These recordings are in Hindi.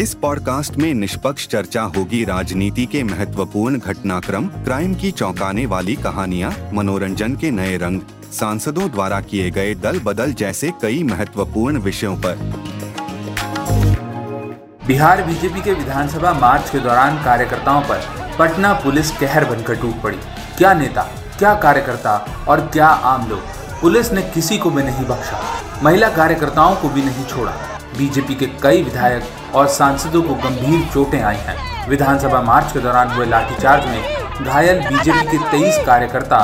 इस पॉडकास्ट में निष्पक्ष चर्चा होगी राजनीति के महत्वपूर्ण घटनाक्रम, क्राइम की चौंकाने वाली कहानियाँ, मनोरंजन के नए रंग, सांसदों द्वारा किए गए दल बदल जैसे कई महत्वपूर्ण विषयों पर। बिहार बीजेपी के विधानसभा मार्च के दौरान कार्यकर्ताओं पर पटना पुलिस कहर बनकर टूट पड़ी। क्या नेता, क्या कार्यकर्ता और क्या आम लोग? पुलिस ने किसी को भी नहीं बख्शा। महिला कार्यकर्ताओं को भी नहीं छोड़ा। बीजेपी के कई विधायक और सांसदों को गंभीर चोटें आई हैं। विधानसभा मार्च के दौरान हुए लाठीचार्ज में घायल बीजेपी के तेईस कार्यकर्ता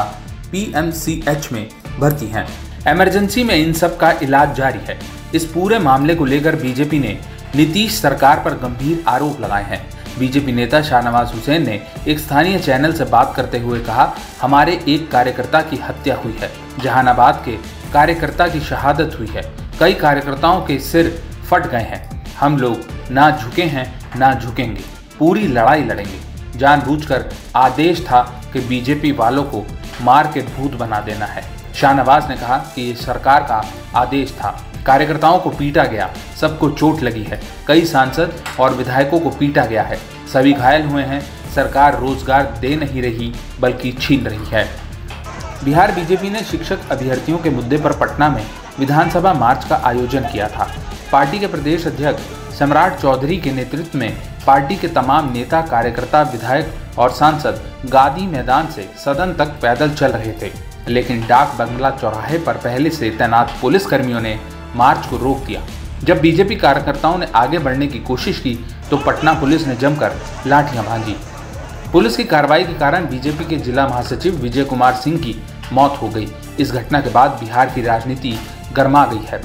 पीएमसीएच में भर्ती हैं। इमरजेंसी में इन सब का इलाज जारी है। इस पूरे मामले को लेकर बीजेपी ने नीतीश सरकार पर गंभीर आरोप लगाए हैं। बीजेपी नेता शाहनवाज हुसैन ने एक स्थानीय चैनल से बात करते हुए कहा, हमारे एक कार्यकर्ता की हत्या हुई है। जहानाबाद के कार्यकर्ता की शहादत हुई है। कई कार्यकर्ताओं के सिर फट गए हैं। हम लोग ना झुके हैं, ना झुकेंगे। पूरी लड़ाई लड़ेंगे। जानबूझकर आदेश था कि बीजेपी वालों को मार के भूत बना देना है। शाहनवाज ने कहा कि ये सरकार का आदेश था। कार्यकर्ताओं को पीटा गया। सबको चोट लगी है। कई सांसद और विधायकों को पीटा गया है। सभी घायल हुए हैं। सरकार रोज़गार दे नहीं रही, बल्कि छीन रही है। बिहार बीजेपी ने शिक्षक अभ्यर्थियों के मुद्दे पर पटना में विधानसभा मार्च का आयोजन किया था। पार्टी के प्रदेश अध्यक्ष सम्राट चौधरी के नेतृत्व में पार्टी के तमाम नेता, कार्यकर्ता, विधायक और सांसद गादी मैदान से सदन तक पैदल चल रहे थे। लेकिन डाक बंगला चौराहे पर पहले से तैनात पुलिस कर्मियों ने मार्च को रोक दिया। जब बीजेपी कार्यकर्ताओं ने आगे बढ़ने की कोशिश की तो पटना पुलिस ने जमकर लाठियाँ भांजी पुलिस की कार्रवाई के कारण बीजेपी के जिला महासचिव विजय कुमार सिंह की मौत हो गई। इस घटना के बाद बिहार की राजनीति गर्मा गई है।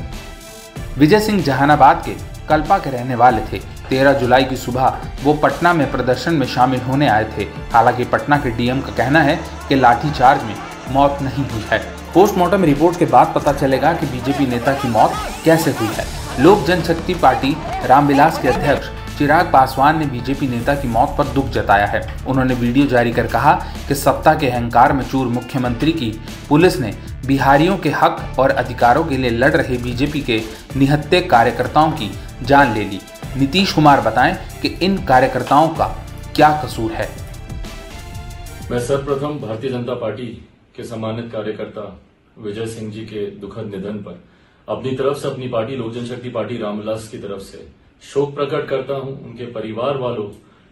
विजय सिंह जहानाबाद के कल्पा के रहने वाले थे। 13 जुलाई की सुबह वो पटना में प्रदर्शन में शामिल होने आए थे। हालाँकि पटना के डीएम का कहना है कि लाठीचार्ज में मौत नहीं हुई है। पोस्टमार्टम रिपोर्ट के बाद पता चलेगा कि बीजेपी नेता की मौत कैसे हुई है। लोक जनशक्ति पार्टी रामविलास के अध्यक्ष चिराग पासवान ने बीजेपी नेता की मौत पर दुख जताया है। उन्होंने वीडियो जारी कर कहा कि सत्ता के अहंकार में चूर मुख्यमंत्री की, पुलिस ने बिहारियों के हक और अधिकारों के लिए लड़ रहे बीजेपी के निहत्ते कार्यकर्ताओं की जान ले ली। नीतीश कुमार बताएँ कि इन कार्यकर्ताओं का क्या कसूर है। मैं सर्वप्रथम भारतीय जनता पार्टी के सम्मानित कार्यकर्ता विजय सिंह जी के दुखद निधन पर अपनी तरफ़ से अपनी पार्टी लोक जनशक्ति पार्टी रामविलास की तरफ़ से शोक प्रकट करता हूँ उनके परिवार वालों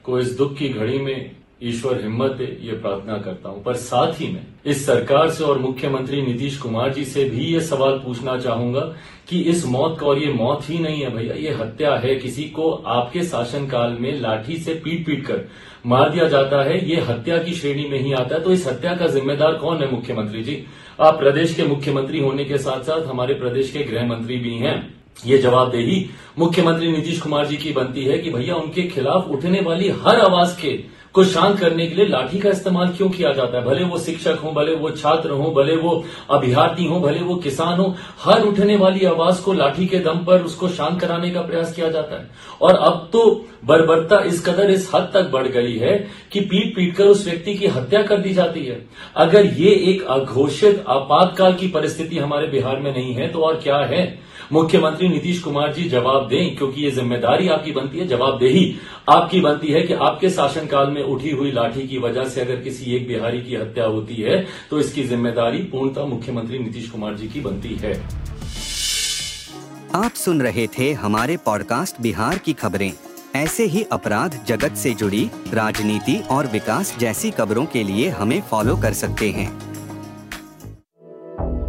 को इस दुख की घड़ी में ईश्वर हिम्मत दे, ये प्रार्थना करता हूँ। पर साथ ही में इस सरकार से और मुख्यमंत्री नीतीश कुमार जी से भी ये सवाल पूछना चाहूँगा कि इस मौत का, और ये मौत ही नहीं है भैया, ये हत्या है, किसी को आपके शासनकाल में लाठी से पीट पीट कर मार दिया जाता है, ये हत्या की श्रेणी में ही आता है तो इस हत्या का जिम्मेदार कौन है मुख्यमंत्री जी? आप प्रदेश के मुख्यमंत्री होने के साथ साथ हमारे प्रदेश के गृह मंत्री भी हैं। ये जवाबदेही मुख्यमंत्री नीतीश कुमार जी की बनती है कि भैया, उनके खिलाफ उठने वाली हर आवाज़ के को शांत करने के लिए लाठी का इस्तेमाल क्यों किया जाता है? भले वो शिक्षक हो, भले वो छात्र हो, भले वो अभ्यार्थी हो, भले वो किसान हो, हर उठने वाली आवाज़ को लाठी के दम पर उसको शांत कराने का प्रयास किया जाता है। और अब तो बर्बरता इस कदर इस हद तक बढ़ गई है कि पीट पीट कर उस व्यक्ति की हत्या कर दी जाती है। अगर ये एक अघोषित आपातकाल की परिस्थिति हमारे बिहार में नहीं है तो और क्या है? मुख्यमंत्री नीतीश कुमार जी जवाब दें, क्योंकि ये ज़िम्मेदारी आपकी बनती है, जवाबदेही आपकी बनती है कि आपके शासनकाल में उठी हुई लाठी की वजह से अगर किसी एक बिहारी की हत्या होती है तो इसकी ज़िम्मेदारी पूर्णतः मुख्यमंत्री नीतीश कुमार जी की बनती है। आप सुन रहे थे हमारे पॉडकास्ट बिहार की खबरें। ऐसे ही अपराध जगत से जुड़ी, राजनीति और विकास जैसी खबरों के लिए हमें फॉलो कर सकते हैं।